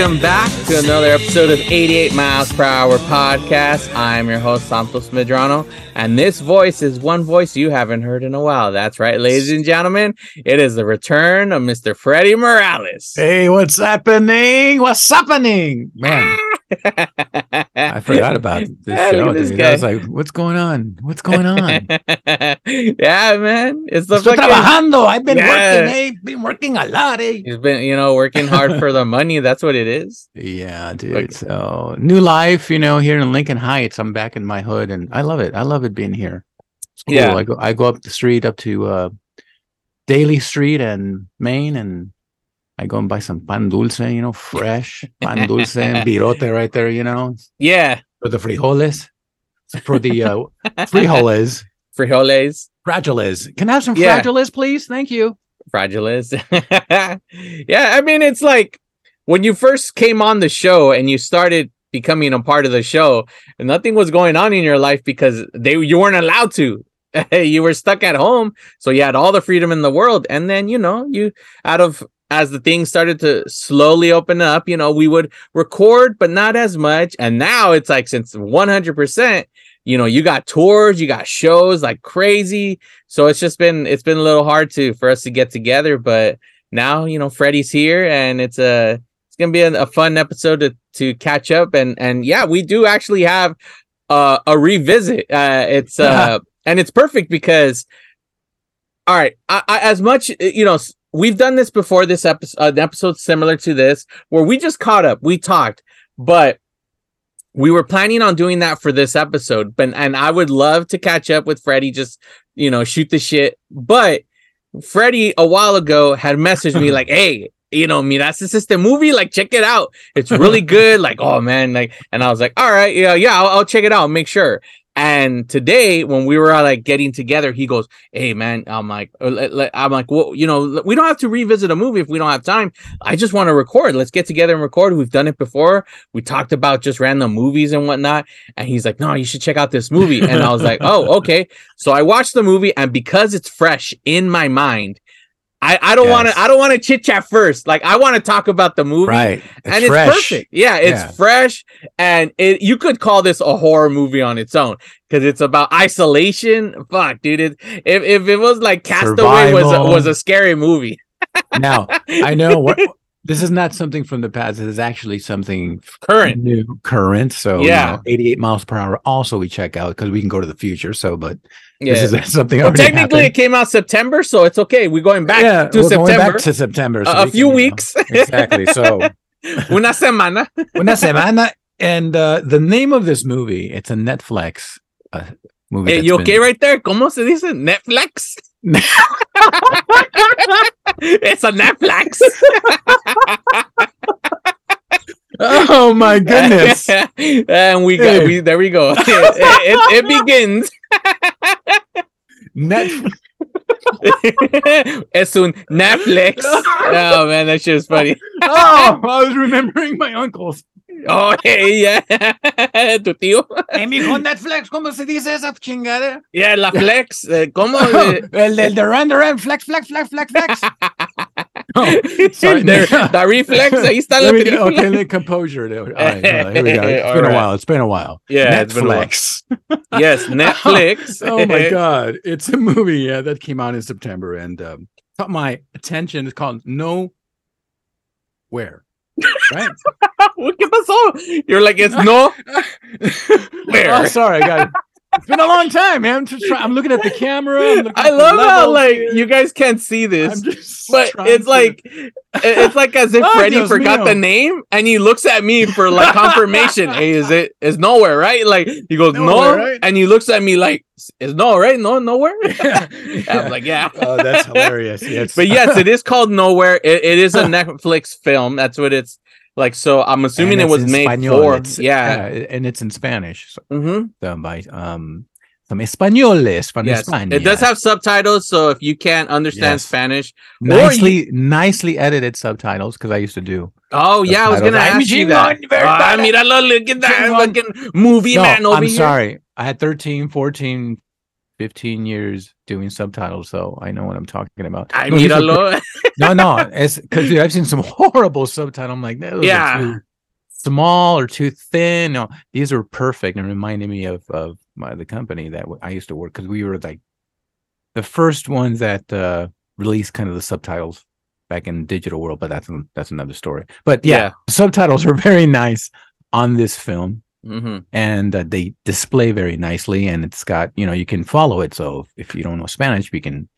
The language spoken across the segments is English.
Welcome back to another episode of 88 Miles Per Hour podcast. I'm your host, Santos Medrano, and this voice is one voice you haven't heard in a while. That's right, ladies and gentlemen, it is the return of Mr. Freddie Morales. Hey, what's happening? What's happening? Man, I forgot about this show. this. I was like, what's going on? What's going on? yeah, man. It's the Estoy fucking. trabajando. I've been Yeah. working. Hey, been working a lot. Eh? He's been, you know, working hard for the money. That's what it is. Yeah, dude. Like- so new life, you know, here in Lincoln Heights. I'm back in my hood, and I love it. I love it being here. It's cool. Yeah. I go. I go up the street up to uh, Daly Street and Main, and I go and buy some pan dulce. You know, fresh pan dulce and birote right there. You know, Yeah. for the frijoles, for the uh, frijoles, Frijoles. fragiles. Can I have some Yeah. fragiles, please? Thank you. Fragiles. yeah, I mean, it's like when you first came on the show and you started becoming a part of the show, and nothing was going on in your life because they you weren't allowed to. you were stuck at home, so you had all the freedom in the world. And then, you know, you out of as the things started to slowly open up, you know, we would record, but not as much. And now it's like since 100%, you know, you got tours, you got shows like crazy. So it's just been it's been a little hard to for us to get together, but now you know Freddie's here, and it's a it's gonna be a, a fun episode to to catch up, and and yeah, we do actually have uh, a revisit. Uh, it's uh and it's perfect because all right, I, I, as much you know. We've done this before. This episode, uh, an episode similar to this, where we just caught up, we talked, but we were planning on doing that for this episode, but and I would love to catch up with Freddie, just you know, shoot the shit. But Freddie a while ago had messaged me like, "Hey, you know, miraste este movie? Like, check it out. It's really good." Like, oh man, like, and I was like, "All right, yeah, yeah, I'll, I'll check it out, make sure." And today, when we were uh, like getting together, he goes, "Hey, man," I'm like, uh, "I'm like, well, you know, we don't have to revisit a movie if we don't have time. I just want to record. Let's get together and record. We've done it before. We talked about just random movies and whatnot." And he's like, "No, you should check out this movie." And I was like, "Oh, okay." So I watched the movie, and because it's fresh in my mind, I, I don't want to I don't want to chit chat first. Like I want to talk about the movie, Right. and it's fresh. perfect. Yeah, it's Yeah. fresh, and it you could call this a horror movie on its own because it's about isolation. Fuck, dude. It, if if it was like Castaway was a, was a scary movie. Now, I know what this is not something from the past. This is actually something Current. new, current. So, Yeah. you know, 88 miles per hour. Also, we check out because we can go to the future. So, but Yeah. this is something well, technically, it came out September, so it's okay. We're going back yeah, to we're September. going back to September. so a, a we few can, you know, weeks. exactly. So, Una semana. una semana. And uh, the name of this movie, it's a Netflix uh, movie. Hey, that's you been- okay right there? ¿Cómo se dice? Netflix. It's a Netflix. Oh my goodness. and we got we there we go. it, it, it begins. Netflix. as soon Netflix. Oh man, that shit is funny. Oh, I was remembering my uncles. Oh yeah. tu tío. Hey, mijo, Netflix, ¿cómo se dice esa chingada? Yeah, la flex. eh, ¿Cómo? El del Duran Duran, flex, flex, flex, flex, flex. Oh, sorry. the, the reflex. Ahí está la Let me get, película. okay, the composure. All right, right, here we go. It's All been right. a while. It's been a while. Yeah, a while. Netflix. Yes, Netflix. oh my god, it's a movie yeah, that came out in September and um, caught my attention. It's called No Where. Right? ¿Qué pasó? You're like, it's no. Where? Oh, sorry, I got it. It's been a long time, man. I'm just trying. I'm looking at the camera. I'm I love how like here. you guys can't see this, I'm just but it's to- like it's like as if ah, Ay, Freddie Dios forgot mío. the name and he looks at me for like confirmation. hey, is it is nowhere right? Like he goes no, right? and he looks at me like is no right? No nowhere. Yeah. I'm like yeah. oh, that's hilarious. Yes, But yes, it is called Nowhere. It, it is a Netflix film. That's what it's like. So I'm assuming it was made Espanol. for. It's- yeah. and it's in Spanish. So, mm-hmm. done by um some españoles from Yes. España. It does have subtitles, so if you can't understand Yes. Spanish, nicely nicely edited subtitles because I used to do. oh yeah, I was gonna ask you I'm that. very Ah, bad. míralo, look at that fucking movie No, man over I'm here. sorry. I had 13, 14, 15 years doing subtitles, so I know what I'm talking about. I No, these are míralo. no, no, it's because I've seen some horrible subtitles. I'm like, those Yeah. are too small or too thin. No, these are perfect and reminded me of of my the company that I used to work because we were like the first ones that uh released kind of the subtitles back in digital world. But that's that's another story. But yeah, Yeah. subtitles are very nice on this film hmm and uh, they display very nicely and it's got you know you can follow it so if you don't know spanish we can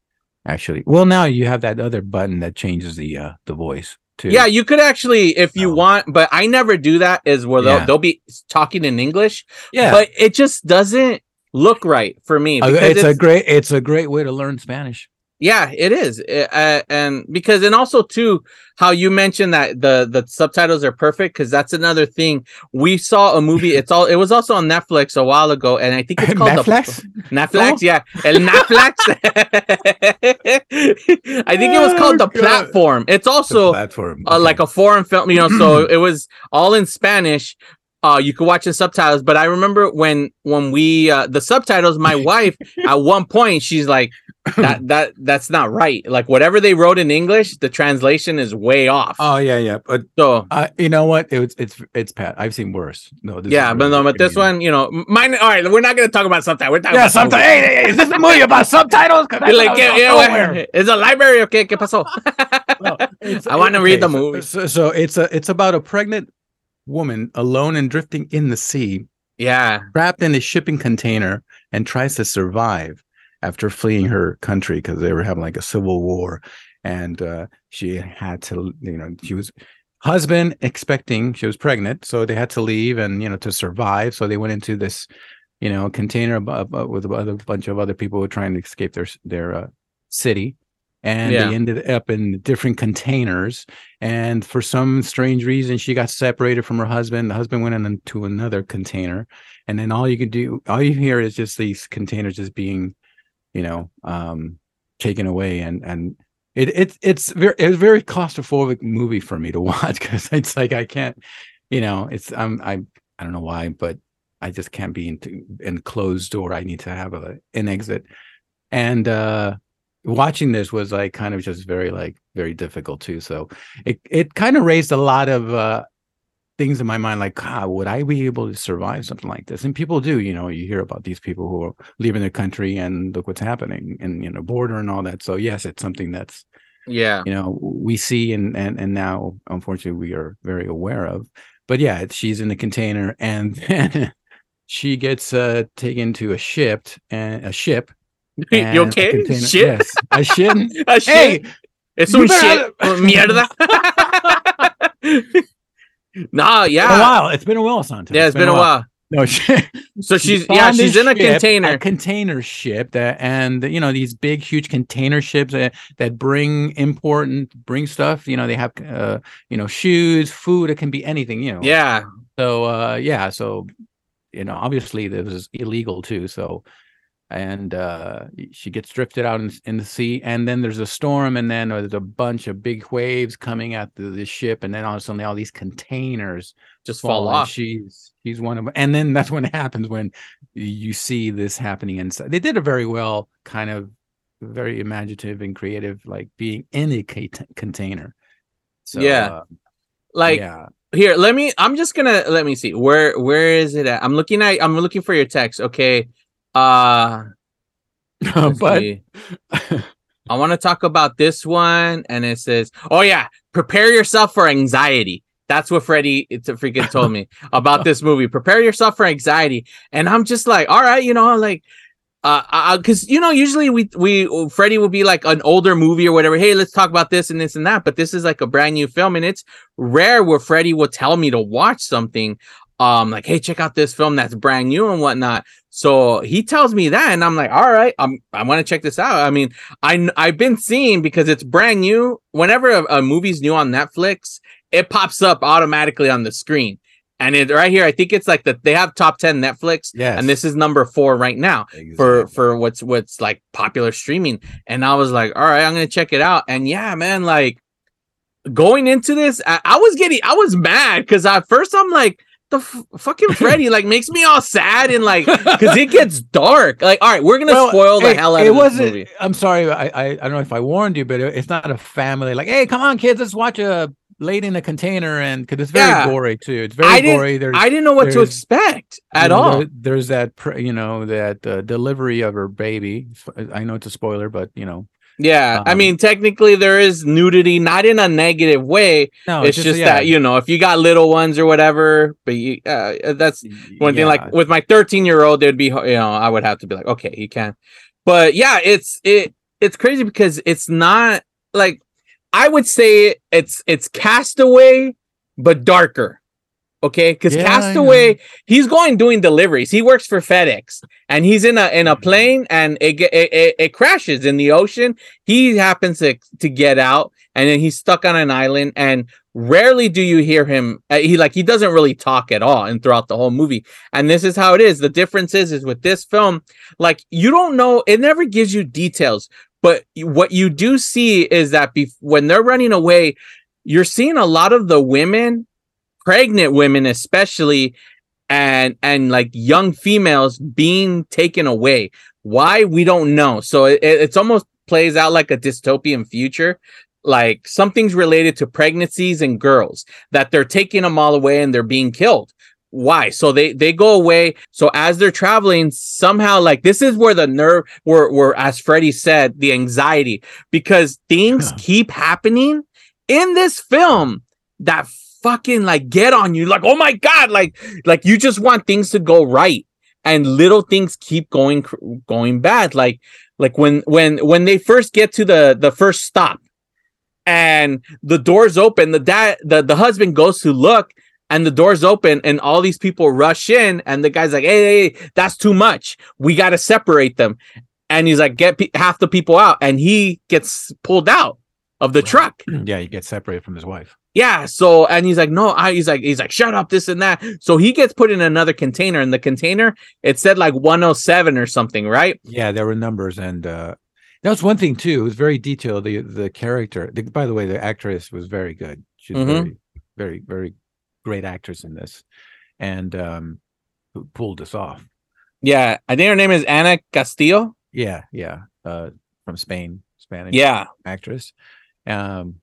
actually well now you have that other button that changes the uh the voice too Yeah, you could actually, if you want, but I never do that. Is where they'll Yeah. they'll be talking in English, yeah but it just doesn't look right for me. Uh, because it's, a great it's a great way to learn spanish Yeah, it is, Uh, uh, and because and also too, how you mentioned that the the subtitles are perfect because that's another thing. We saw a movie. It's all. It was also on Netflix a while ago, and I think it's called Netflix? The, Netflix, Oh. yeah, El Netflix. I think it was called the Oh, God. platform. It's The also platform uh, like a foreign film, you know. So it was all in Spanish. Uh, you could watch the subtitles, but I remember when when we uh, the subtitles. My wife at one point she's like, "That that that's not right. Like whatever they wrote in English, the translation is way off." oh yeah yeah but so uh, you know what it's it's it's pat i've seen worse no yeah, but no, but this one, you know, mine. All right, we're not gonna talk about subtitles. We're talking yeah about the sometimes movie. hey, hey, is this a movie about subtitles 'Cause I like, yeah, somewhere. a library okay? ¿Qué pasó? I wanna read the so- movie. So, so it's a it's about a pregnant woman alone and drifting in the sea, yeah, trapped in a shipping container, and tries to survive after fleeing her country because they were having like a civil war, and uh, she had to, you know, she was husband expecting she was pregnant, so they had to leave and you know to survive. So they went into this, you know, container with a bunch of other people who were trying to escape their their uh, city. And Yeah. they ended up in different containers. And for some strange reason, she got separated from her husband. The husband went into another container. And then all you can do, all you hear is just these containers just being, you know, um, taken away. And, and it, it, it's very, it's a very claustrophobic movie for me to watch because it's like, I can't, you know, it's, I'm, I, I don't know why, but I just can't be into in closed door. I need to have a, an exit. And, uh, watching this was like kind of just very like very difficult too so it it kind of raised a lot of uh things in my mind like God, would i be able to survive something like this? And people do you know you hear about these people who are leaving their country and look what's happening and you know border and all that so yes it's something that's yeah, you know we see and and and now unfortunately we are very aware of but yeah she's in the container and then she gets uh taken to a ship and a ship you a okay? container- Shit, yes a ship a shit. hey un better shit. Mierda. no, been a yeah. while. It's been a while, Santa. Yeah, it's been a while. No, she, So she's yeah, she's in a ship, container. a container ship that, and you know these big, huge container ships that, that bring important, bring stuff. You know, they have uh, you know shoes, food. It can be anything. You know. Yeah. So uh, yeah, so you know, obviously this is illegal too. So and uh she gets drifted out in, in the sea and then there's a storm and then there's a bunch of big waves coming at the, the ship and then all of a sudden all these containers Just fall and off. she's she's one of and then that's when it happens when you see this happening inside they did it very well kind of very imaginative and creative like being in a cont- container so Yeah. uh, Like yeah here, let me I'm just gonna let me see. Where where is it at? I'm looking at I'm looking for your text. Okay. Uh but. I want to talk about this one and it says, "Oh yeah, prepare yourself for anxiety. That's what Freddie it's a freaking told me about this movie. Prepare yourself for anxiety. And I'm just like, all right, you know, like uh because you know usually we we Freddie will be like an older movie or whatever. Hey, let's talk about this and this and that. But this is like a brand new film, and it's rare where Freddie will tell me to watch something. Um, like, hey, check out this film that's brand new and whatnot. So he tells me that, and I'm like, all right, I'm I want to check this out. I mean, I I've been seeing because it's brand new. Whenever a, a movie's new on Netflix, it pops up automatically on the screen. And it right here, I think it's like that they have top 10 Netflix. Yes. And this is number four right now for for what's what's like popular streaming. And I was like, all right, I'm gonna check it out. And yeah, man, like going into this, I, I was getting I was mad because at first I'm like, the f- fucking Freddie like makes me all sad and like because it gets dark. Like, all right, we're gonna Well, spoil the it- hell out it of this wasn't, movie. I'm sorry, I, I I don't know if I warned you, but it, it's not a family like, hey, come on, kids, let's watch a lady in a container, and because it's very Yeah. gory too. It's very I gory. There's I didn't know what to expect you at know, all. there- there's that you know that uh, delivery of her baby. I know it's a spoiler, but you know, Yeah, I Um, mean, technically there is nudity, not in a negative way. no, it's just, yeah. that you know, if you got little ones or whatever, but you, uh, that's one thing. Like with my 13 year old, there'd be you know, I would have to be like, okay, you can. But yeah, it's it it's crazy because it's not like I would say it's it's Castaway, but darker. Okay, because Yeah, Castaway, he's going doing deliveries. He works for FedEx, and he's in a in a plane, and it it, it, it crashes in the ocean. He happens to to get out, and then he's stuck on an island. And rarely do you hear him. uh, he like he doesn't really talk at all, and throughout the whole movie. And this is how it is. The difference is, is with this film, like you don't know. It never gives you details, but what you do see is that bef- when they're running away, you're seeing a lot of the women pregnant women especially and and like young females being taken away. Why? We don't know. So it, it's almost plays out like a dystopian future. Like something's related to pregnancies and girls that they're taking them all away and they're being killed. Why? So they they go away. So as they're traveling somehow like this is where the nerve where where as freddie said the anxiety. Because things Huh. keep happening in this film that fucking like get on you. Like oh my god like like you just want things to go right. And little things keep going going bad. Like like when when when they first get to the the first stop and the doors open the dad the, the husband goes to look and the doors open and all these people rush in and the guy's like hey, hey, that's too much. We got to separate them. And he's like get pe- half the people out. And he gets pulled out of the Right. truck yeah, he gets separated from his wife. yeah so and he's like no i he's like he's like shut up this and that so he gets put in another container and the container it said like 107 or something right Yeah, there were numbers, and uh that was one thing too. It was very detailed. The the character. The, by the way, the actress was very good. She's Mhm. very, very, very great actress in this, and um, pulled this off. yeah i think her name is anna castillo Yeah, yeah. Uh, from Spain, Spanish. yeah actress. Um,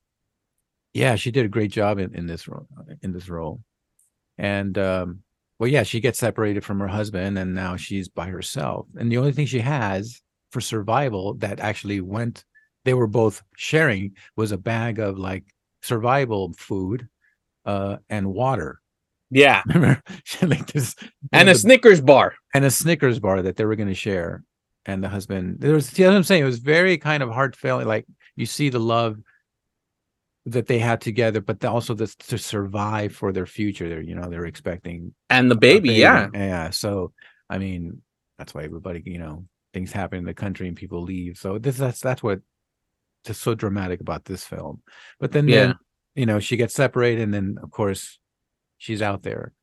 yeah, she did a great job in, in this role. In this role, and um, well, yeah, she gets separated from her husband, and now she's by herself. And the only thing she has for survival that actually went, they were both sharing, was a bag of like survival food, uh, and water. yeah Remember, She like this, and the- a snickers bar and a Snickers bar that they were going to share. And the husband, there was, see, that's what I'm saying. It was very kind of heartfelt. Like you see the love that they had together, but also this to survive for their future. They're, you know, they're expecting and the a baby, yeah yeah. So, I mean, that's why everybody, you know, things happen in the country and people leave. So this, that's, that's what just so dramatic about this film. But then, Yeah. then, you know, she gets separated, and then of course, she's out there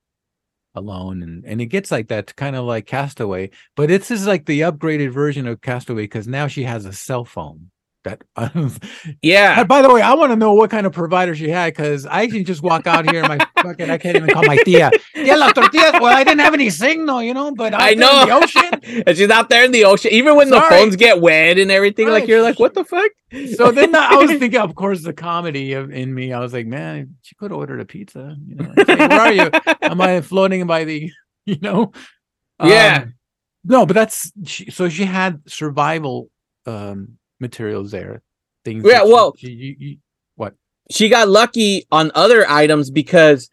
alone and and it gets like that kind of like castaway but it's just like the upgraded version of castaway because now she has a cell phone that yeah And by the way i want to know what kind of provider she had because i can just walk out here and my fucking i can't even call my tia las tortillas well i didn't have any signal you know but i know in the ocean and she's out there in the ocean even when the phones get wet and everything like you're like what the fuck so then I was thinking, of course, the comedy of, in me. I was like, man, she could have ordered a pizza. You know, like, where are you? Am I floating by the, you know? Yeah. Um, no, but that's she, so she had survival um materials there. Things. Yeah, well- she, you, you, what? she got lucky on other items because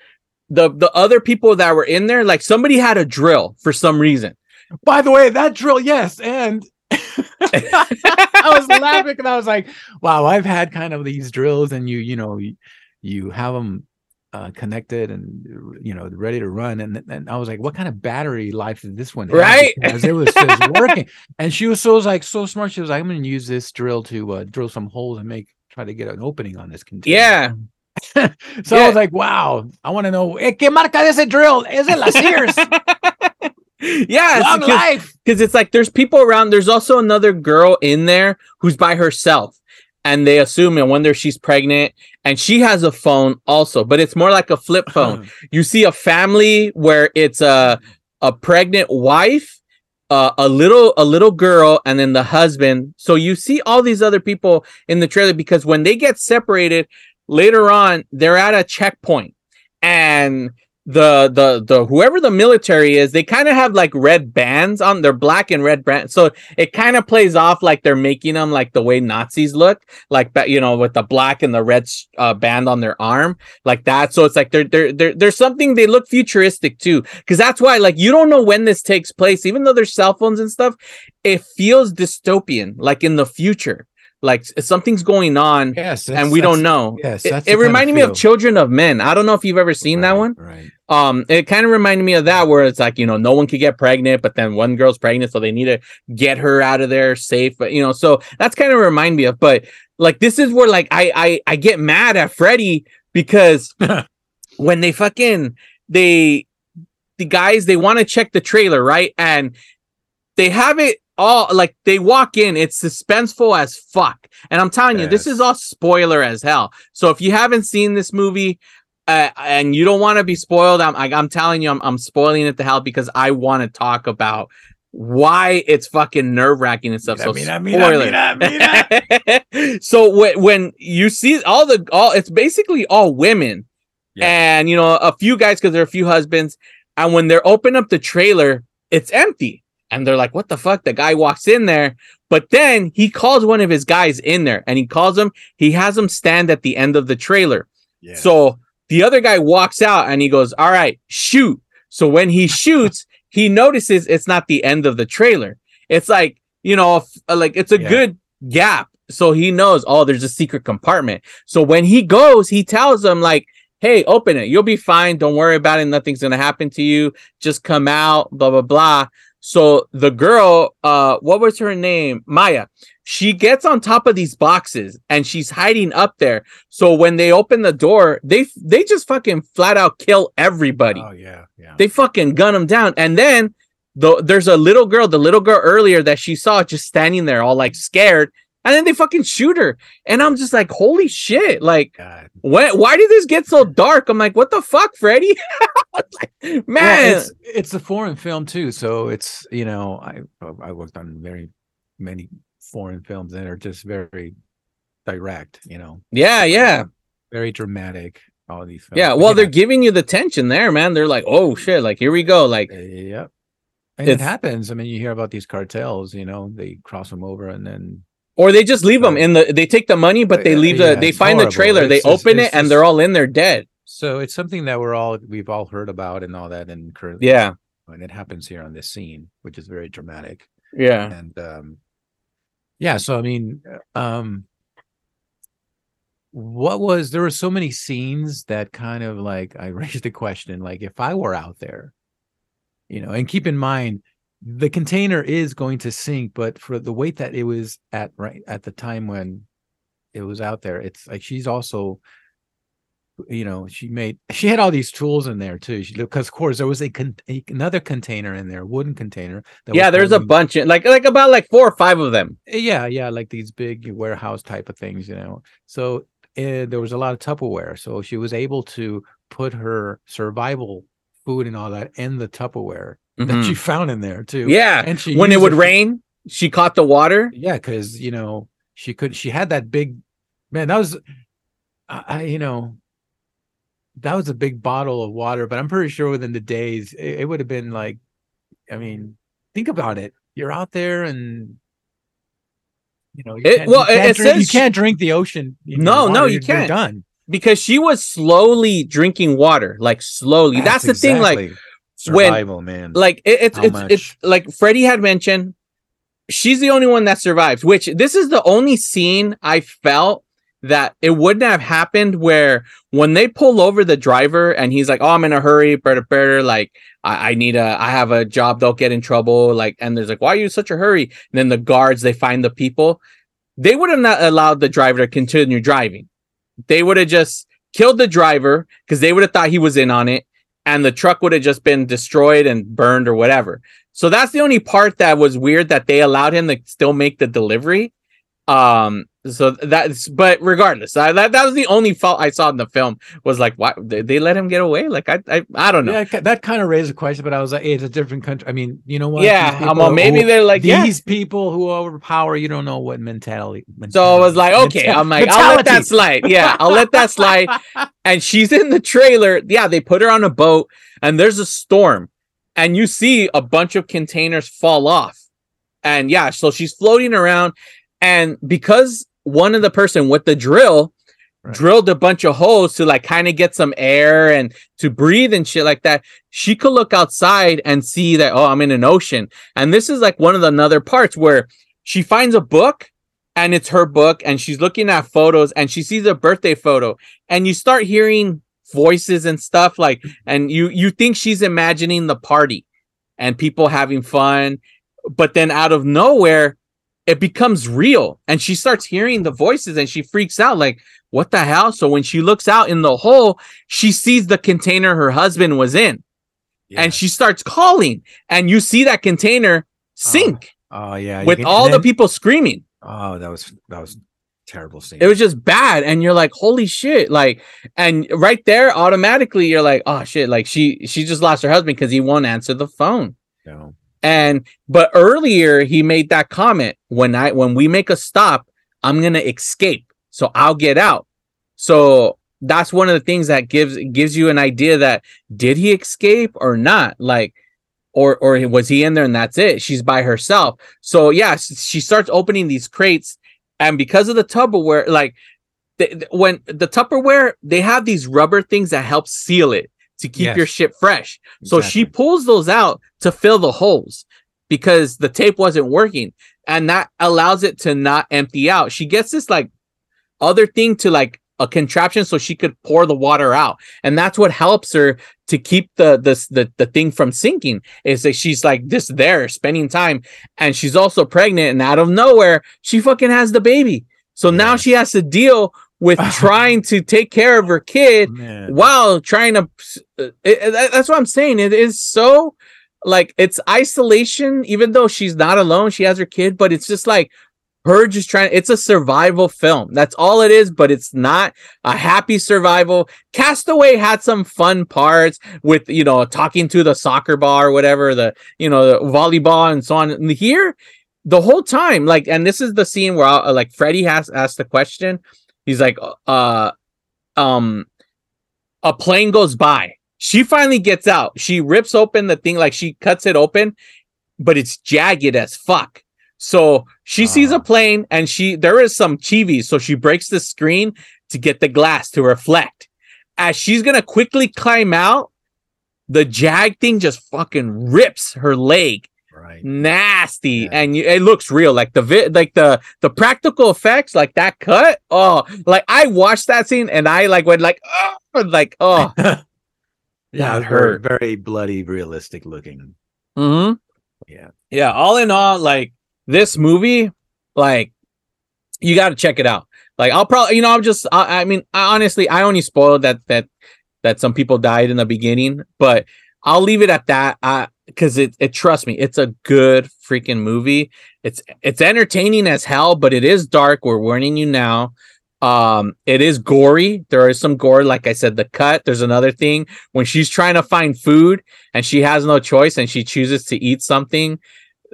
the the other people that were in there, like somebody had a drill for some reason. By the way, that drill, yes, and I was laughing and I was like, "Wow, I've had kind of these drills, and you, you know, you, you have them uh, connected and you know ready to run." And and I was like, "What kind of battery life did this one have?" Right. Because it was, was working, and she was so like so smart. She was like, "I'm going to use this drill to uh, drill some holes and make try to get an opening on this container." Yeah. so I was like, "Wow, I want to know eh, qué marca de ese drill? Is it La Sears? yeah, Long because life." it's like there's people around. There's also another girl in there who's by herself, and they assume and wonder she's pregnant, and she has a phone also, but it's more like a flip phone. you see a family where it's a a pregnant wife uh, a little a little girl and then the husband so you see all these other people in the trailer because when they get separated later on they're at a checkpoint and the the the whoever the military is they kind of have like red bands on they're black and red bands so it kind of plays off like they're making them like the way nazis look like you know with the black and the red uh, band on their arm like that. So it's like there, there, there, there's something they look futuristic too, because that's why like you don't know when this takes place, even though there's cell phones and stuff. It feels dystopian, like in the future, like something's going on Yes, and we don't know. yes, it, that's it the kind of reminded me of. Children of Men. I don't know if you've ever seen that one. Right. Um, it kind of reminded me of that where it's like you know no one could get pregnant, but then one girl's pregnant, so they need to get her out of there safe. But you know, so that's kind of remind me of. But like this is where like I I I get mad at Freddie because when they fucking they the guys they want to check the trailer right and they have it all like they walk in it's suspenseful as fuck. And i'm telling you this is all spoiler as hell. So if you haven't seen this movie uh, and you don't want to be spoiled i'm I, i'm telling you I'm, I'm spoiling it to hell because i want to talk about why it's fucking nerve-wracking and stuff. So Mira, mira, spoiler. mira, mira. so when, when you see all the all it's basically all women. Yeah. and you know a few guys because there are a few husbands. And when they're open up the trailer it's empty and they're like what the fuck? The guy walks in there but then he calls one of his guys in there and he calls him he has him stand at the end of the trailer. Yeah. so the other guy walks out and he goes all right shoot. So when he shoots he notices it's not the end of the trailer. It's like you know f- uh, like it's a Yeah. good gap. So he knows oh there's a secret compartment. So when he goes he tells them like hey open it. You'll be fine. Don't worry about it. Nothing's gonna happen to you. Just come out blah blah blah so the girl uh what was her name? Maya. She gets on top of these boxes and she's hiding up there. So when they open the door they they just fucking flat out kill everybody. Oh yeah, yeah. they fucking gun them down. And then the, there's a little girl the little girl earlier that she saw just standing there all like scared and then they fucking shoot her and i'm just like holy shit like God. when, why did this get so dark i'm like what the fuck freddie Like, man Well, it's it's a foreign film too, so it's you know I I worked on very many foreign films that are just very direct, you know, yeah yeah very dramatic. All these films. yeah well they're giving you the tension there man they're like oh shit like here we go like Uh, Yep. And it happens. I mean, you hear about these cartels, you know, they cross them over and then or they just leave them in the they take the money but they leave the yeah, they find the horrible. trailer they It's just- open it's it and just- they're all in there dead. So it's something that we're all we've all heard about and all that and currently yeah. and it happens here on this scene, which is very dramatic. yeah. And um yeah so i mean um what was there were so many scenes that kind of like i raised the question like if i were out there you know and keep in mind the container is going to sink but for the weight that it was at right at the time when it was out there it's like she's also you know she made she had all these tools in there too. She because of course there was a, con- another container in there wooden container that yeah there's a bunch of, like like about like four or five of them. Yeah yeah like these big warehouse type of things you know. So uh, there was a lot of tupperware so she was able to put her survival food and all that in the tupperware that Mhm. she found in there too yeah and she when it would for- rain she caught the water yeah because you know she could she had that big man that was I, I you know that was a big bottle of water but i'm pretty sure within the days it, it would have been like i mean think about it you're out there and you know you It- well, you it- it drink, you can't drink the ocean you No, no, you can't. done because she was slowly drinking water, like slowly. That's, the thing, like exactly when- survival, man. like it, it's How it's much? it's like Freddie had mentioned. She's the only one that survives. Which this is the only scene I felt that it wouldn't have happened where when they pull over the driver and he's like, "Oh, I'm in a hurry, better, better." Like, I, I need a, I have a job. Don't get in trouble. Like, and there's like, "Why are you in such a hurry?" And then the guards they find the people. They would have not allowed the driver to continue driving. They would have just killed the driver because they would have thought he was in on it and the truck would have just been destroyed and burned or whatever. So that's the only part that was weird that they allowed him to still make the delivery. Um, so that's but regardless, I, that that was the only fault I saw in the film was like, why they, they let him get away? Like I I, I don't know. Yeah, that kind of raised a question, but I was like, hey, it's a different country. I mean, you know what? Yeah, people all- maybe who- they're like, yeah. these people who overpower, you don't know what mentality. So I was like, okay, I'm like, I'll let that slide. Yeah, I'll let that slide. And she's in the trailer. Yeah, they put her on a boat, and there's a storm, and you see a bunch of containers fall off. And yeah, so she's floating around, and because one of the person with the drill Right. drilled a bunch of holes to like kind of get some air and to breathe and shit like that, she could look outside and see that oh, I'm in an ocean. And this is like one of the another parts where she finds a book and it's her book and she's looking at photos and she sees a birthday photo and you start hearing voices and stuff like and you you think she's imagining the party and people having fun but then out of nowhere it becomes real. And she starts hearing the voices and she freaks out like what the hell? So when she looks out in the hole she sees the container her husband was in. And she starts calling. And you see that container oh. sink oh yeah, with can- all and the people screaming. Oh, that was that was terrible scene. it was just bad. And you're like holy shit. Like and right there automatically you're like oh shit. Like she she just lost her husband because he won't answer the phone. Know. And but earlier he made that comment when i when we make a stop i'm gonna escape. So i'll get out. So that's one of the things that gives gives you an idea that did he escape or not? Like or or was he in there and that's it? She's by herself. So yeah she starts opening these crates. And because of the tupperware like th- th- when the tupperware they have these rubber things that help seal it to keep your Yes. shit fresh. So she pulls those out to fill the holes because the tape wasn't working and that allows it to not empty out. She gets this like other thing to like a contraption so she could pour the water out. And that's what helps her to keep the this the, the thing from sinking is that she's like just there spending time and she's also pregnant and out of nowhere she fucking has the baby. So now she has to deal with trying to take care of her kid Man. while trying to it, it- that's what i'm saying. It is so like it's isolation even though she's not alone she has her kid but it's just like her just trying it's a survival film. That's all it is but it's not a happy survival. Castaway had some fun parts with you know talking to the soccer ball or whatever the you know the volleyball and so on. And here the whole time like and this is the scene where uh, like freddie has asked the question he's like uh um a plane goes by. She finally gets out. She rips open the thing like she cuts it open but it's jagged as fuck. So she sees a plane and she there is some chivis so she breaks the screen to get the glass to reflect. As she's gonna quickly climb out the jag thing just fucking rips her leg Right. nasty Yeah. and you, it looks real like the vi- like the the practical effects like that cut oh like i watched that scene and i like went like oh like oh Yeah, it was very, hurt. very bloody, realistic looking. mm-hmm. Yeah. yeah all in all like this movie like you got to check it out like i'll probably you know i'm just I, I mean I, honestly i only spoiled that that that some people died in the beginning but i'll leave it at that i because it, it trust me it's a good freaking movie. It's it's entertaining as hell but it is dark. We're warning you now. Um it is gory. There is some gore like i said the cut. There's another thing. When she's trying to find food and she has no choice and she chooses to eat something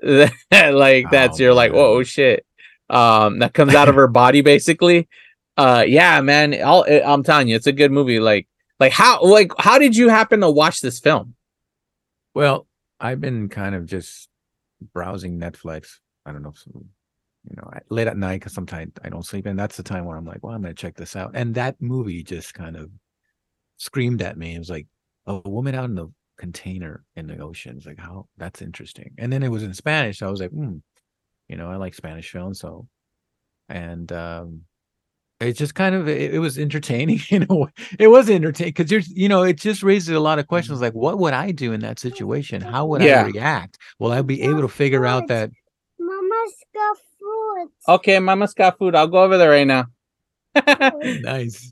that like that's Oh, you're like man. whoa shit. Um that comes out of her body basically. Uh yeah man I'll, i'm telling you it's a good movie. Like like how like how did you happen to watch this film? Well, I've been kind of just browsing Netflix. I don't know. Some, you know, late at night because sometimes I don't sleep, and that's the time where I'm like, well, I'm gonna check this out. And that movie just kind of screamed at me. It was like a woman out in the container in the ocean. It's like how that's interesting. And then it was in Spanish. So I was like, hmm, you know, I like Spanish films, so and um it just kind of it, it was entertaining you know it was entertaining because there's you know it just raises a lot of questions like what would i do in that situation how would Yeah. i react will i be able to figure out that Mama's got fruit. Okay, Mama's got food. I'll go over there right now. nice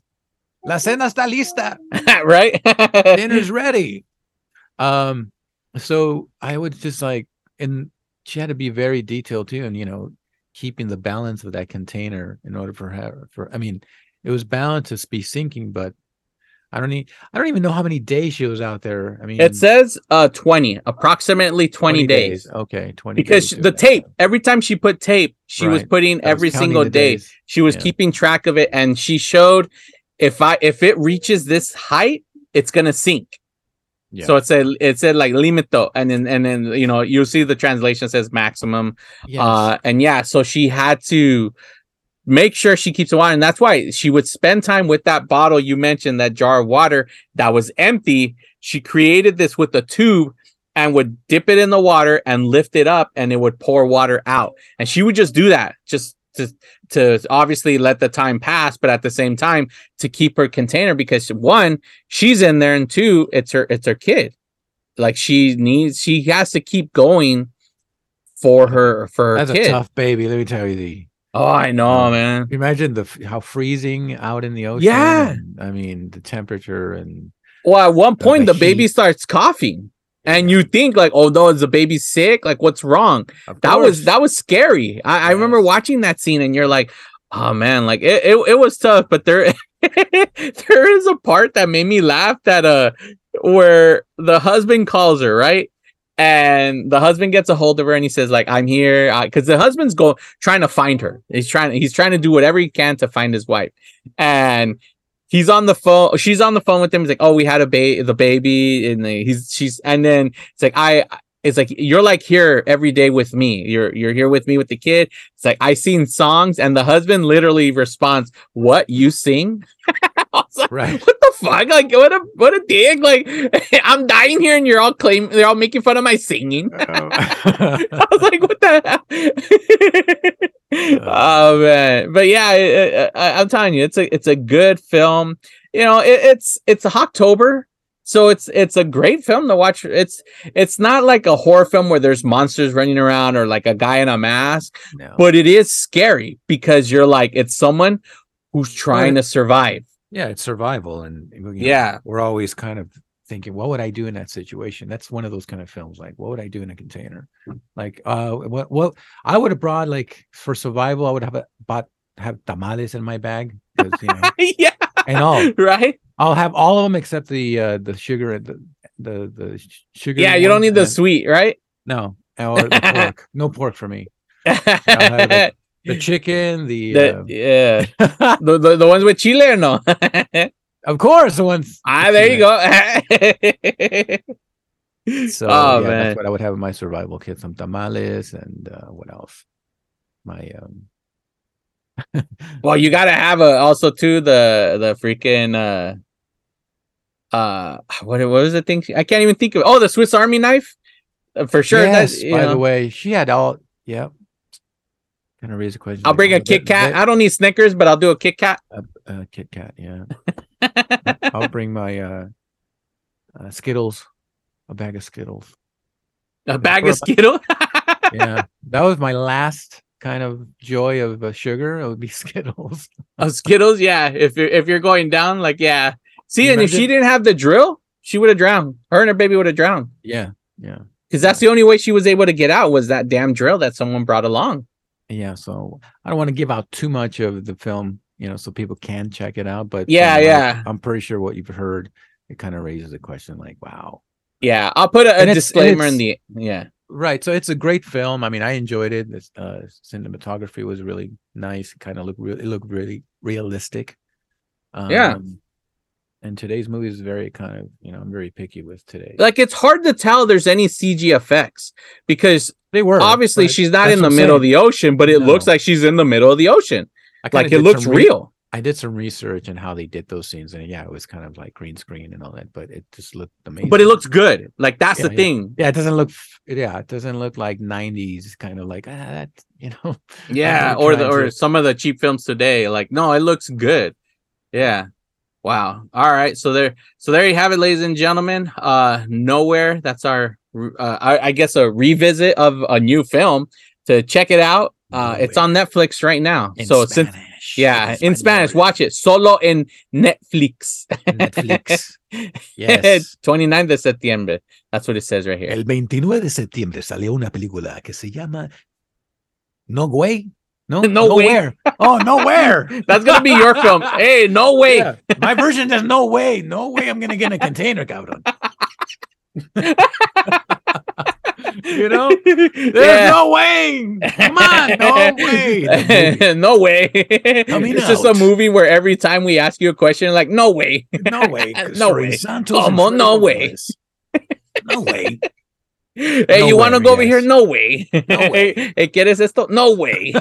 la cena está lista right? dinner's ready um so i would just like and she had to be very detailed too and you know keeping the balance of that container in order for her for i mean it was bound to be sinking but i don't need i don't even know how many days she was out there i mean It says uh 20, approximately 20, days. okay 20 Because days the tape, there. every time she put tape, she was putting I was every counting single day. days. She was Yeah. keeping track of it and she showed if I if it reaches this height, it's gonna sink. Yeah. So it said it said like limito, and then and then you know you'll see the translation says maximum. yes. Uh and yeah, so she had to make sure she keeps the water, and that's why she would spend time with that bottle you mentioned, that jar of water that was empty. She created this with a tube and would dip it in the water and lift it up, and it would pour water out. And she would just do that, just to to obviously let the time pass, but at the same time to keep her container because one, she's in there, and two, it's her it's her kid. Like she needs, she has to keep going for her for her that's kid. a tough baby let me tell you the Oh, I know, Uh, man. imagine the how freezing out in the ocean Yeah. and, i mean the temperature and Well, at one point, the the, baby starts coughing, and you think like, "Oh no, is the baby sick? Like, what's wrong?" of That was that was scary. I, I remember watching that scene, and you're like, "Oh man, like it, it, it was tough." But there, there is a part that made me laugh. That uh, where the husband calls her right. And the husband gets a hold of her and he says, like, I'm here. Because the husband's going trying to find her. He's trying he's trying to do whatever he can to find his wife. And he's on the phone she's on the phone with him. He's like oh we had a baby the baby and the, he's she's and then it's like i it's like you're like here every day with me. You're you're here with me with the kid. It's like i sing songs and the husband literally responds what you sing? Like, right. What the fuck? Like what a what a dick. Like i'm dying here and you're all claim they're all making fun of my singing. I was like, what the hell? Oh man, but yeah, I, I, I'm telling you, it's a it's a good film. You know, it, it's it's October, so it's it's a great film to watch. It's it's not like a horror film where there's monsters running around or like a guy in a mask, no. but it is scary because you're like it's someone who's trying to survive. yeah it's survival and you know, Yeah. we're always kind of thinking what would i do in that situation that's one of those kind of films like what would i do in a container like uh what what i would have brought like for survival i would have a, bought have tamales in my bag you know yeah, and all right. i'll have all of them except the uh the sugar and the the the sugar Yeah, you don't need the and- sweet, right? no or the pork no pork for me the chicken the, The- uh, yeah. the, the the ones with chile or no? Of course the ones ah, there you go. So Oh, yeah, man. that's what I would have in my survival kit: some tamales and uh, what else? My um, well, you gotta have a also too the the freaking uh uh what what was the thing? I can't even think of. Oh, the Swiss Army knife Uh, for sure. yes. by the way, she had all. Yep. Kind of raise a question. I'll like, bring a Kit Kat. that- I don't need Snickers, but I'll do a Kit Kat. A, uh, Kit Kat. Yeah. I'll bring my uh, uh, Skittles, a bag of Skittles. a bag of Skittles. Yeah, that was my last kind of joy of uh, sugar. It would be Skittles. of Skittles, yeah. If you're if you're going down, like yeah. See, You and if she didn't have the drill, she would have drowned. Her and her baby would have drowned. Yeah, yeah. Because that's the only way she was able to get out was that damn drill that someone brought along. yeah so i don't want to give out too much of the film you know so people can check it out but Yeah, um, yeah. i'm pretty sure what you've heard it kind of raises a question like wow Yeah, I'll put a, a And it's- and disclaimer in the yeah. right so it's a great film i mean i enjoyed it this uh cinematography was really nice it kind of looked really it looked really realistic um, Yeah. and today's movie is very kind of you know I'm very picky with today. Like it's hard to tell there's any CG effects because they were obviously she's not in the middle of the ocean, but it looks like she's in the middle of the ocean. Like it looks re- real. I did some research on how they did those scenes, and yeah, it was kind of like green screen and all that, but it just looked amazing. But it looks good. Like that's Yeah, the yeah. thing. yeah, it doesn't look yeah, it doesn't look like '90s kind of like ah, that you know. Yeah, or the or to- some of the cheap films today. Like, no, it looks good. Yeah. Wow. All right. So there, so there you have it, ladies and gentlemen. Uh, nowhere. That's our, uh, I, I guess, a revisit of a new film. To check it out, uh, it's on Netflix right now. In so since Spanish, yeah, in Español. Spanish, watch it solo in Netflix. Netflix. Yes. 29 de septiembre. That's what it says right here. El 29 de septiembre salió una película que se llama No Way. No, No way. nowhere. Oh, nowhere. That's gonna be your film. Hey, no way. Yeah, My version is no way. No way I'm gonna get in a container, cabrón. You know? There's Yeah. no way. Come on, no way. No way. Coming it's just a movie where every time we ask you a question, like, no way. No way. No way. Santos and no way. No way. Hey, No you want to go over here? No way. No way. hey, ¿quieres esto? No way.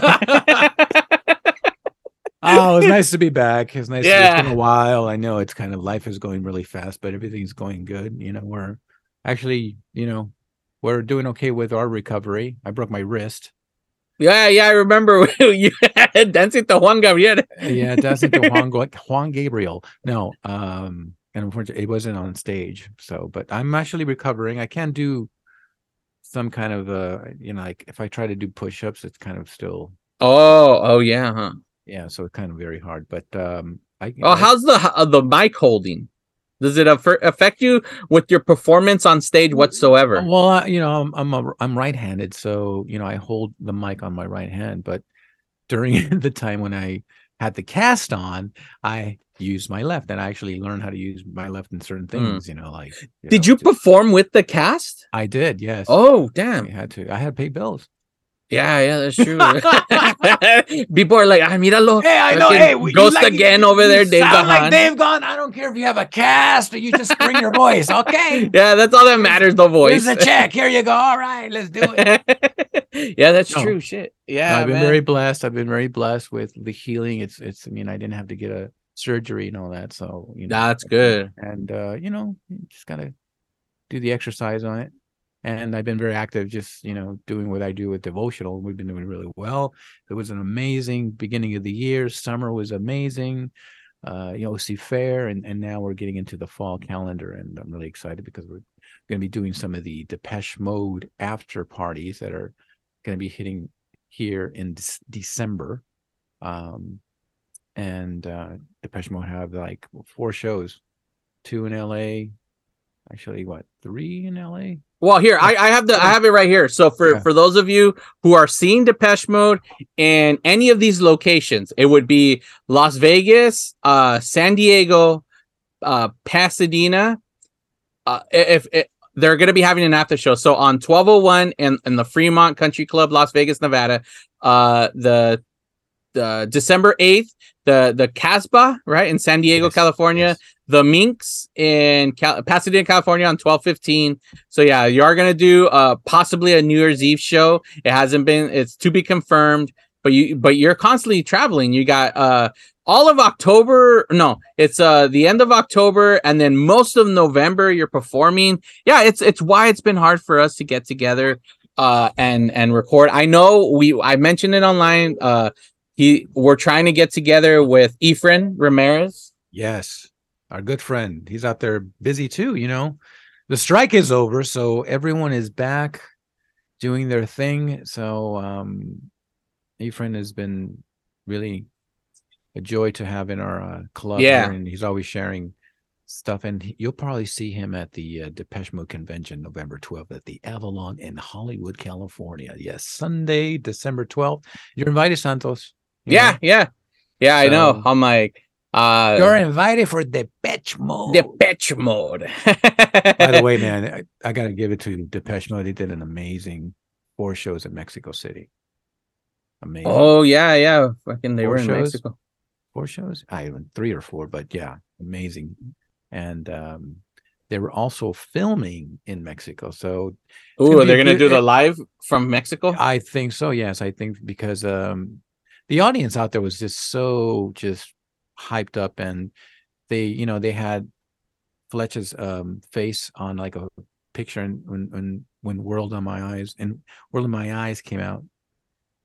Oh, it's nice to be back. It's nice. Yeah. It's been a while. I know it's kind of life is going really fast, but everything's going good. You know, we're actually, you know, we're doing okay with our recovery. I broke my wrist. yeah, yeah, I remember you had dancing to Juan Gabriel. Yeah, doesn't to Juan, Juan Gabriel. No, um, and unfortunately, it wasn't on stage. So, but I'm actually recovering. I can do some kind of, uh, you know, like if I try to do push-ups, it's kind of still, Oh, oh yeah, huh? yeah, so it's kind of very hard. But um, I, Oh, I- how's the uh, the mic holding? Does it affect you with your performance on stage whatsoever? Well, I, you know, I'm I'm a, I'm right-handed, so you know I hold the mic on my right hand. But during the time when I had the cast on, I used my left, and I actually learned how to use my left in certain things. You know, like Hmm. Did know, you just- perform with the cast? I did, yes. Oh, I damn. had to. I had to pay bills. Yeah, yeah, that's true. People are like, "Ay, míralo. Hey, I know. Hey, we- ghost like- again you- over you there, Dave sound like Dave Gahan. I don't care if you have a cast or you just bring your voice. Okay. Yeah, that's all that matters. The voice. Here's the check. Here you go. All right, let's do it. yeah, that's No. true. Shit. No, Yeah, I've been man. very blessed. I've been very blessed with the healing. It's it's I mean, I didn't have to get a surgery and all that. So you know That's good. And uh, you know, you just gotta do the exercise on it. And I've been very active, just you know, doing what I do with devotional. We've been doing really well. It was an amazing beginning of the year. Summer was amazing. Uh, you know, see fair, and and now we're getting into the fall calendar, and I'm really excited because we're going to be doing some of the Depeche Mode after parties that are going to be hitting here in Dec- December. Um, and uh, Depeche Mode have like four shows, two in LA, actually what three in LA? Well, here I, I have the I have it right here. So for Yeah. for those of you who are seeing Depeche Mode in any of these locations, it would be Las Vegas, uh, San Diego, uh, Pasadena. Uh, if, if they're going to be having an after show, so on twelve oh one and in the Fremont Country Club, Las Vegas, Nevada, uh, the the December eighth, the the Casbah right in San Diego, Yes, California, yes. The Minx in Cal- Pasadena, California on twelve fifteen. So yeah, you are gonna do uh possibly a New Year's Eve show. It hasn't been it's to be confirmed, but you but you're constantly traveling. You got uh all of October, no, it's uh the end of October and then most of November you're performing. Yeah, it's it's why it's been hard for us to get together uh and and record. I know we I mentioned it online. Uh he we're trying to get together with Efren Ramirez. Yes, our good friend. He's out there busy too. You know, the strike is over, so everyone is back doing their thing. So, um, Efren has been really a joy to have in our uh, club. Yeah. and he's always sharing stuff. And he- you'll probably see him at the uh, Depeche Mode convention, November 12th, at the Avalon in Hollywood, California. Yes, Sunday, December 12th. You're invited, Santos. you Yeah, know. yeah. Yeah, I know. So- I'm like uh You're invited for the Depeche Mode. Depeche Mode. By the way, man, I, I got to give it to Depeche Mode. They did an amazing four shows in Mexico City. Amazing. Oh yeah, yeah. Fucking they Four were in shows? Mexico. four shows? I even three or four, but yeah, amazing. and um, they were also filming in Mexico. So oh, they're gonna do the live from Mexico. I think so. Yes, I think because um, the audience out there was just so just hyped up, and they, you know, they had Fletcher's um, face on like a picture, and when when when World in My Eyes and World in My Eyes came out,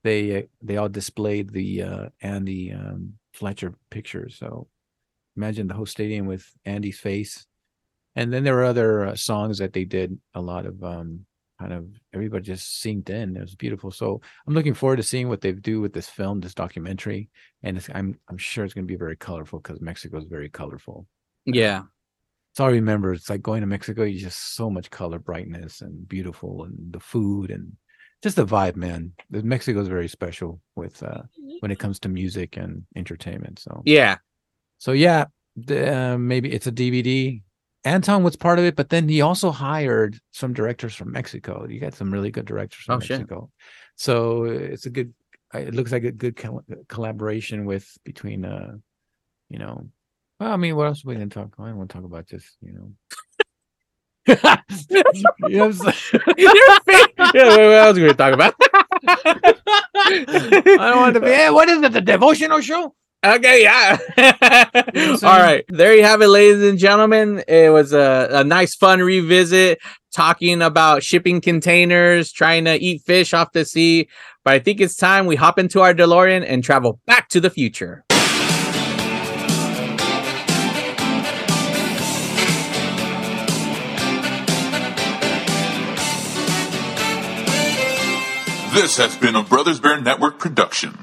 they uh, they all displayed the uh, Andy um, Fletcher picture. So imagine the whole stadium with Andy's face, and then there were other uh, songs that they did a lot of. Um, kind of everybody just synced in. It was beautiful. So I'm looking forward to seeing what they do with this film, this documentary, and it's, I'm I'm sure it's going to be very colorful because Mexico is very colorful. Yeah. So I remember it's like going to Mexico. You just so much color, brightness, and beautiful, and the food and just the vibe, man. Mexico is very special with uh, when it comes to music and entertainment. So Yeah. so yeah, the, uh, maybe it's a DVD. Anton was part of it, but then he also hired some directors from Mexico. You got some really good directors from Oh, shit. Mexico. So it's a good. uh, It looks like a good col- collaboration with between, uh, you know. Well, I mean, what else are we gonna talk? I don't want to talk about this, you know. you know? Your face. Yeah, what what else are we gonna talk about? I don't want to be. Hey, what is it? The devotional show? Okay, yeah. what I'm All saying? right. There you have it, ladies and gentlemen. It was a, a nice, fun revisit talking about shipping containers, trying to eat fish off the sea. But I think it's time we hop into our DeLorean and travel back to the future. This has been a Brothers Bear Network production.